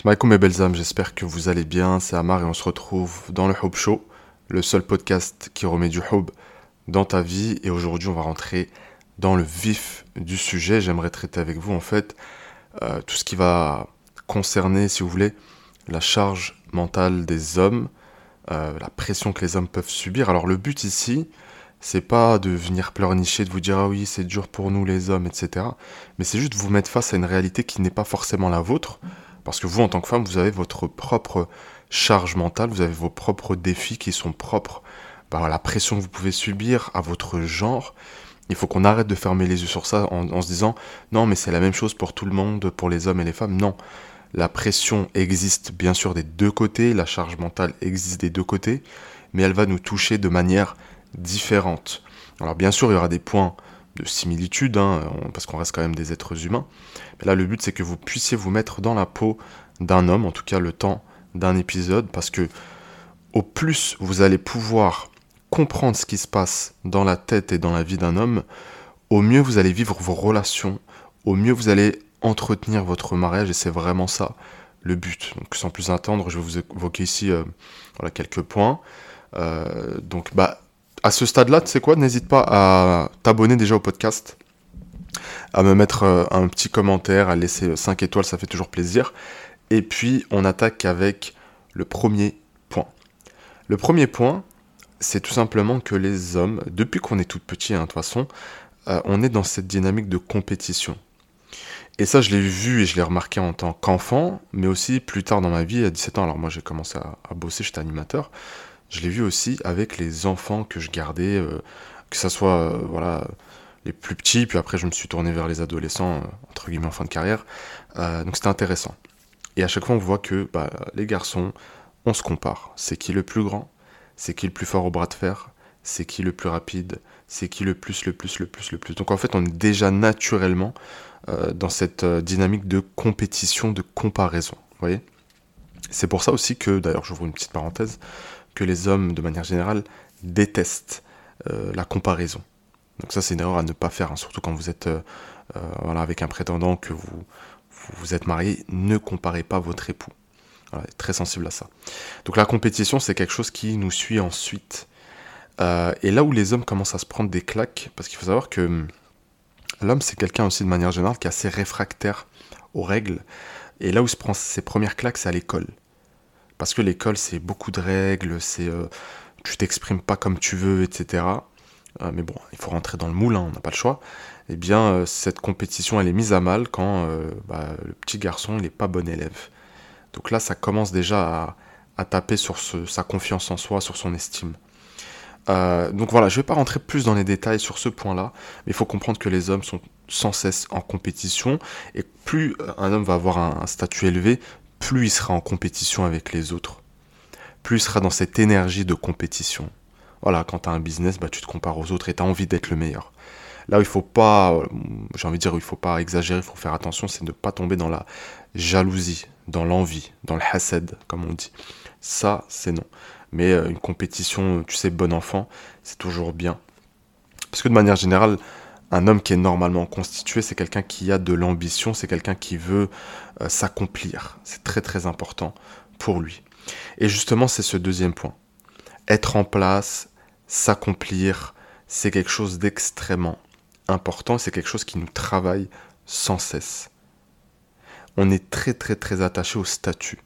Salam mes belles âmes, j'espère que vous allez bien. C'est Amar et on se retrouve dans le Hub Show, le seul podcast qui remet du Hub dans ta vie. Et aujourd'hui, on va rentrer dans le vif du sujet. J'aimerais traiter avec vous en fait euh, tout ce qui va concerner, si vous voulez, la charge mentale des hommes, euh, la pression que les hommes peuvent subir. Alors le but ici, c'est pas de venir pleurnicher, de vous dire ah oui c'est dur pour nous les hommes, etc. Mais c'est juste de vous mettre face à une réalité qui n'est pas forcément la vôtre parce que vous, en tant que femme, vous avez votre propre charge mentale, vous avez vos propres défis qui sont propres bah, à la pression que vous pouvez subir, à votre genre. Il faut qu'on arrête de fermer les yeux sur ça en, se disant non, mais c'est la même chose pour tout le monde, pour les hommes et les femmes. Non. La pression existe bien sûr des deux côtés, la charge mentale existe des deux côtés, mais elle va nous toucher de manière différente. Alors bien sûr, il y aura des points de similitude, hein, parce qu'on reste quand même des êtres humains. Là, le but, c'est que vous puissiez vous mettre dans la peau d'un homme, en tout cas le temps d'un épisode, parce que au plus vous allez pouvoir comprendre ce qui se passe dans la tête et dans la vie d'un homme, au mieux vous allez vivre vos relations, au mieux vous allez entretenir votre mariage, et c'est vraiment ça le but. Donc sans plus attendre, je vais vous évoquer ici euh, quelques points. Euh, donc bah à ce stade-là, tu sais quoi, n'hésite pas à t'abonner déjà au podcast, à me mettre euh, un petit commentaire, à laisser 5 étoiles, ça fait toujours plaisir. Et puis, on attaque avec le premier point. Le premier point, c'est tout simplement que les hommes, depuis qu'on est tout petit, hein, de toute façon, euh, on est dans cette dynamique de compétition. Et ça, je l'ai vu et je l'ai remarqué en tant qu'enfant, mais aussi plus tard dans ma vie, à 17 ans. Alors moi, j'ai commencé à bosser, j'étais animateur je l'ai vu aussi avec les enfants que je gardais, euh, que ce soit euh, voilà, les plus petits, puis après je me suis tourné vers les adolescents, euh, entre guillemets en fin de carrière. donc c'était intéressant. Et à chaque fois on voit que bah, les garçons, on se compare. C'est qui le plus grand? C'est qui le plus fort au bras de fer? C'est qui le plus rapide? C'est qui le plus, le plus, le plus, le plus? Donc en fait on est déjà naturellement dans cette dynamique de compétition, de comparaison. Vous voyez? C'est pour ça aussi que, d'ailleurs, j'ouvre une petite parenthèse, que les hommes, de manière générale, détestent euh, la comparaison. Donc ça, c'est une erreur à ne pas faire, hein, surtout quand vous êtes euh, euh, voilà, avec un prétendant, que vous, vous êtes marié, ne comparez pas votre époux. Très sensible à ça. Donc la compétition, c'est quelque chose qui nous suit ensuite. et là où les hommes commencent à se prendre des claques, parce qu'il faut savoir que hum, l'homme, c'est quelqu'un aussi de manière générale qui est assez réfractaire aux règles. Et là où se prend ses premières claques, c'est à l'école. Parce que l'école, c'est beaucoup de règles, c'est euh, tu t'exprimes pas comme tu veux, etc. Euh, mais bon, il faut rentrer dans le moule, hein, on n'a pas le choix. Eh bien, euh, cette compétition, elle est mise à mal quand bah, le petit garçon, n'est pas bon élève. Donc là, ça commence déjà à, taper sur sa confiance en soi, sur son estime. donc voilà, je ne vais pas rentrer plus dans les détails sur ce point-là, mais il faut comprendre que les hommes sont sans cesse en compétition, et plus un homme va avoir un statut élevé, plus il sera en compétition avec les autres. Plus il sera dans cette énergie de compétition. Voilà, quand tu as un business, bah, tu te compares aux autres et tu as envie d'être le meilleur. Là où il faut pas, j'ai envie de dire, il faut pas exagérer, il faut faire attention, c'est ne pas tomber dans la jalousie, dans l'envie, dans le hased, comme on dit. Ça, c'est non. Mais euh, une compétition, tu sais, bon enfant, c'est toujours bien. Parce que de manière générale, un homme qui est normalement constitué, c'est quelqu'un qui a de l'ambition, c'est quelqu'un qui veut euh, s'accomplir. C'est très très important pour lui. Et justement, c'est ce deuxième point. Être en place, s'accomplir, c'est quelque chose d'extrêmement important, c'est quelque chose qui nous travaille sans cesse. On est très très très attaché au statut.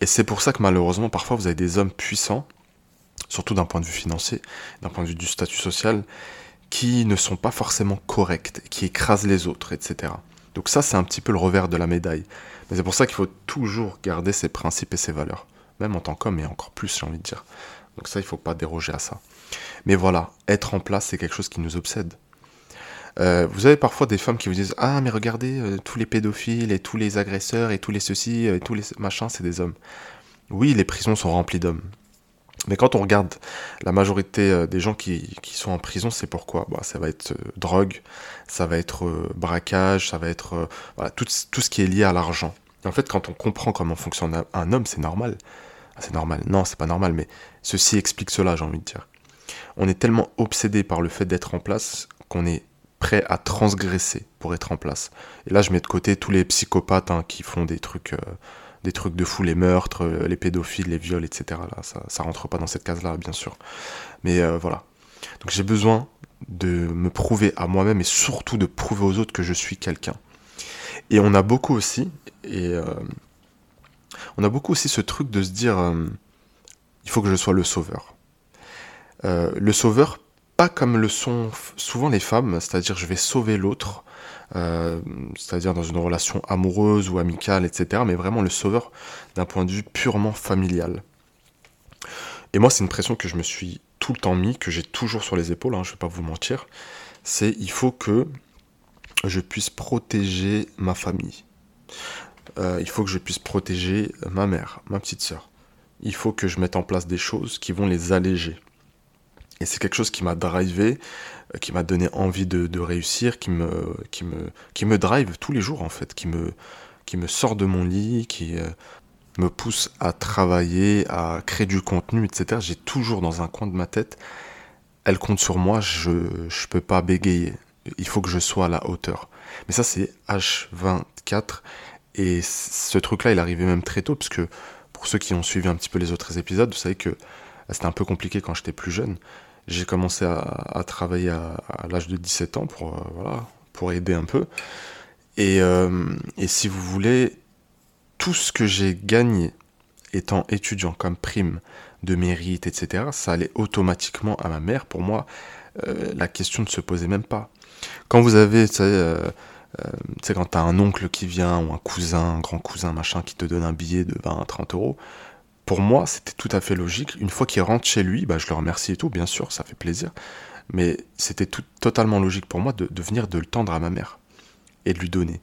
Et c'est pour ça que malheureusement, parfois, vous avez des hommes puissants, surtout d'un point de vue financier, d'un point de vue du statut social, qui ne sont pas forcément correctes, qui écrasent les autres, etc. Donc ça, c'est un petit peu le revers de la médaille. Mais c'est pour ça qu'il faut toujours garder ses principes et ses valeurs. Même en tant qu'homme, et encore plus, j'ai envie de dire. Donc ça, il ne faut pas déroger à ça. Mais voilà, être en place, c'est quelque chose qui nous obsède. Euh, vous avez parfois des femmes qui vous disent Ah, mais regardez, euh, tous les pédophiles et tous les agresseurs et tous les ceci et tous les machins, c'est des hommes. Oui, les prisons sont remplies d'hommes. Mais quand on regarde la majorité euh, des gens qui, sont en prison, c'est pourquoi? Bah, Ça va être euh, drogue, ça va être euh, braquage, ça va être voilà, tout, tout, ce qui est lié à l'argent. en fait, quand on comprend comment fonctionne un homme, c'est normal. Ah, c'est normal. Non, c'est pas normal, mais ceci explique cela, j'ai envie de dire. On est tellement obsédé par le fait d'être en place qu'on est prêt à transgresser pour être en place. Et là, je mets de côté tous les psychopathes hein, qui font des trucs, des trucs de fou, les meurtres, euh, les pédophiles, les viols, etc. Là, ça, ça rentre pas dans cette case-là, bien sûr. Mais euh, voilà. Donc j'ai besoin de me prouver à moi-même et surtout de prouver aux autres que je suis quelqu'un. Et on a beaucoup aussi, et on a beaucoup aussi ce truc de se dire, il faut que je sois le sauveur. le sauveur pas comme le sont souvent les femmes, c'est-à-dire je vais sauver l'autre, euh, c'est-à-dire dans une relation amoureuse ou amicale, etc., mais vraiment le sauveur d'un point de vue purement familial. Et moi, c'est une pression que je me suis tout le temps mis, que j'ai toujours sur les épaules, hein, je ne vais pas vous mentir, c'est il faut que je puisse protéger ma famille. Euh, il faut que je puisse protéger ma mère, ma petite sœur. Il faut que je mette en place des choses qui vont les alléger. Et c'est quelque chose qui m'a drivé, euh, qui m'a donné envie de, réussir, qui me, qui, me, qui me drive tous les jours en fait, qui me, qui me sort de mon lit, qui euh, me pousse à travailler, à créer du contenu, etc. J'ai toujours dans un coin de ma tête, elle compte sur moi, je ne peux pas bégayer. Il faut que je sois à la hauteur. Mais ça c'est H24 et ce truc-là il arrivait même très tôt parce que pour ceux qui ont suivi un petit peu les autres épisodes, vous savez que c'était un peu compliqué quand j'étais plus jeune. J'ai commencé à, travailler à, l'âge de 17 ans pour, euh, pour aider un peu. Et, euh, et si vous voulez, tout ce que j'ai gagné étant étudiant comme prime de mérite, etc., ça allait automatiquement à ma mère. Pour moi, euh, la question ne se posait même pas. Quand vous avez, tu sais, quand tu as un oncle qui vient, ou un cousin, un grand cousin, machin, qui te donne un billet de 20 à 30 euros, pour moi, c'était tout à fait logique. Une fois qu'il rentre chez lui, bah, je le remercie et tout, bien sûr, ça fait plaisir. Mais c'était tout, totalement logique pour moi de, venir de le tendre à ma mère et de lui donner.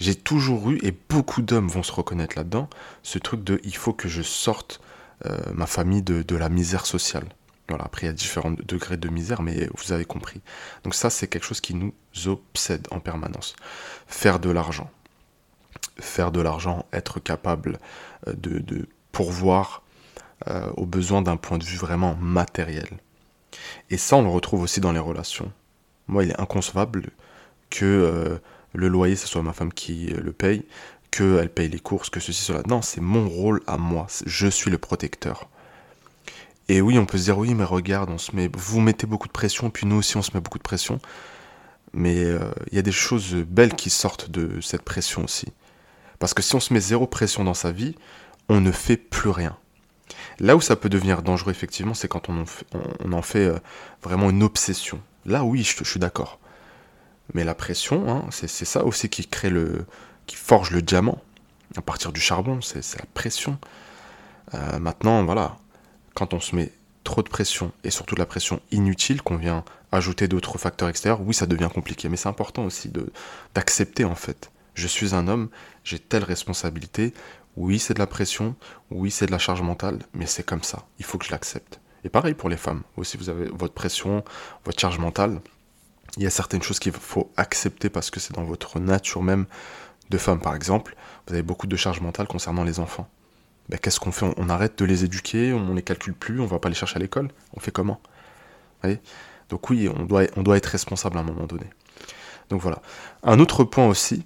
J'ai toujours eu, et beaucoup d'hommes vont se reconnaître là-dedans, ce truc de il faut que je sorte euh, ma famille de, la misère sociale. Voilà, après, il y a différents degrés de misère, mais vous avez compris. Donc ça, c'est quelque chose qui nous obsède en permanence. Faire de l'argent. Faire de l'argent, être capable euh, de pourvoir euh, aux besoins d'un point de vue vraiment matériel. Et ça, on le retrouve aussi dans les relations. Moi, il est inconcevable que euh, le loyer, ce soit ma femme qui le paye, qu'elle paye les courses, que ceci, cela. Non, c'est mon rôle à moi. Je suis le protecteur. Et oui, on peut se dire, oui, mais regarde, on se met, vous mettez beaucoup de pression, puis nous aussi, on se met beaucoup de pression. Mais euh, il y a des choses belles qui sortent de cette pression aussi. Parce que si on se met zéro pression dans sa vie, on ne fait plus rien. Là où ça peut devenir dangereux, effectivement, c'est quand on en fait, euh, vraiment une obsession. Là, oui, je, suis d'accord. Mais la pression, hein, c'est ça aussi qui crée le, qui forge le diamant. À partir du charbon, c'est la pression. Euh, maintenant, voilà, quand on se met trop de pression, et surtout de la pression inutile, qu'on vient ajouter d'autres facteurs extérieurs, oui, ça devient compliqué. Mais c'est important aussi d'accepter, en fait. Je suis un homme, j'ai telle responsabilité, oui, c'est de la pression, oui, c'est de la charge mentale, mais c'est comme ça. Il faut que je l'accepte. Et pareil pour les femmes. Aussi, vous avez votre pression, votre charge mentale. Il y a certaines choses qu'il faut accepter parce que c'est dans votre nature même de femme. Par exemple, vous avez beaucoup de charge mentale concernant les enfants. Ben, Qu'est-ce qu'on fait? On, arrête de les éduquer, on ne les calcule plus, on va pas les chercher à l'école. On fait comment? Donc oui, on doit, on doit être responsable à un moment donné. Donc voilà. Un autre point aussi,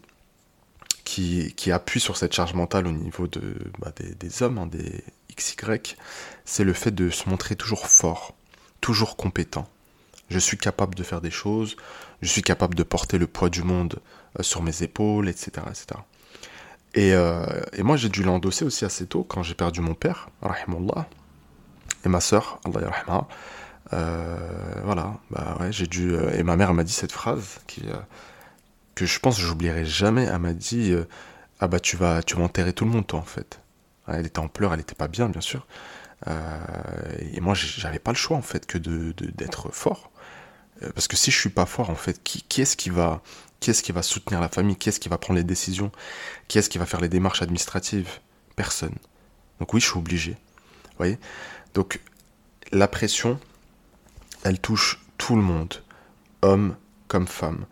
qui, appuie sur cette charge mentale au niveau de, bah, des, hommes, hein, des XY, c'est le fait de se montrer toujours fort, toujours compétent. Je suis capable de faire des choses, je suis capable de porter le poids du monde euh, sur mes épaules, etc. etc. Et, euh, et moi, j'ai dû l'endosser aussi assez tôt quand j'ai perdu mon père, rahimullah, et ma soeur, Allah euh, voilà, bah ouais, j'ai dû. et ma mère m'a dit cette phrase qui, que je pense que j'oublierai jamais. Elle m'a dit euh, Ah bah tu vas, tu vas enterrer tout le monde, toi, en fait. Elle était en pleurs, elle n'était pas bien, bien sûr. Euh, et moi, j'avais pas le choix, en fait, que d'être de, d'être fort. Euh, parce que si je suis pas fort, en fait, qui, qui est-ce qui va. Qui est-ce qui va soutenir la famille? Qui est-ce qui va prendre les décisions? Qui est-ce qui va faire les démarches administratives? Personne. Donc oui, je suis obligé. Vous voyez? Donc la pression, elle touche tout le monde, homme comme femme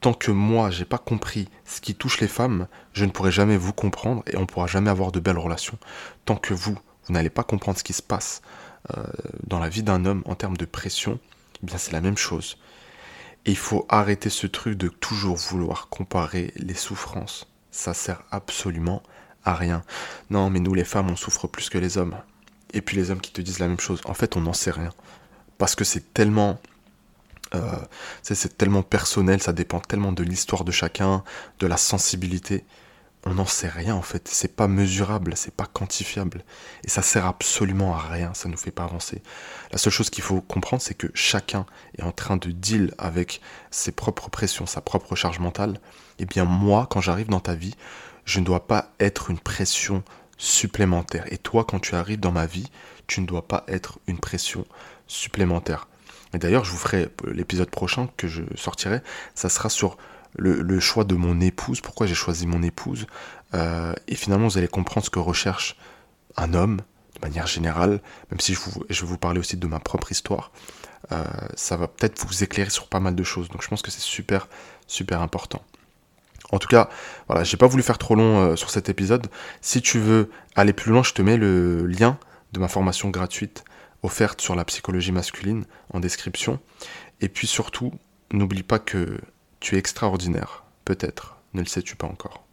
tant que moi, j'ai pas compris ce qui touche les femmes, je ne pourrai jamais vous comprendre et on pourra jamais avoir de belles relations. Tant que vous, vous n'allez pas comprendre ce qui se passe euh, dans la vie d'un homme en termes de pression, eh bien c'est la même chose. Et il faut arrêter ce truc de toujours vouloir comparer les souffrances. Ça sert absolument à rien. Non, mais nous les femmes, on souffre plus que les hommes. Et puis les hommes qui te disent la même chose. En fait, on n'en sait rien. Parce que c'est tellement euh, c'est tellement personnel, ça dépend tellement de l'histoire de chacun, de la sensibilité. On n'en sait rien en fait, c'est pas mesurable, c'est pas quantifiable. Et ça sert absolument à rien, ça nous fait pas avancer. La seule chose qu'il faut comprendre, c'est que chacun est en train de deal avec ses propres pressions, sa propre charge mentale. Et eh bien moi, quand j'arrive dans ta vie, je ne dois pas être une pression supplémentaire. Et toi, quand tu arrives dans ma vie, tu ne dois pas être une pression supplémentaire. D'ailleurs, je vous ferai l'épisode prochain que je sortirai, ça sera sur le, choix de mon épouse, pourquoi j'ai choisi mon épouse. Euh, et finalement, vous allez comprendre ce que recherche un homme, de manière générale, même si je, je vais vous parler aussi de ma propre histoire. Euh, ça va peut-être vous éclairer sur pas mal de choses. Donc je pense que c'est super, super important. En tout cas, voilà, j'ai pas voulu faire trop long euh, sur cet épisode. Si tu veux aller plus loin, je te mets le lien de ma formation gratuite offerte sur la psychologie masculine en description. Et puis surtout, n'oublie pas que tu es extraordinaire. Peut-être, ne le sais-tu pas encore.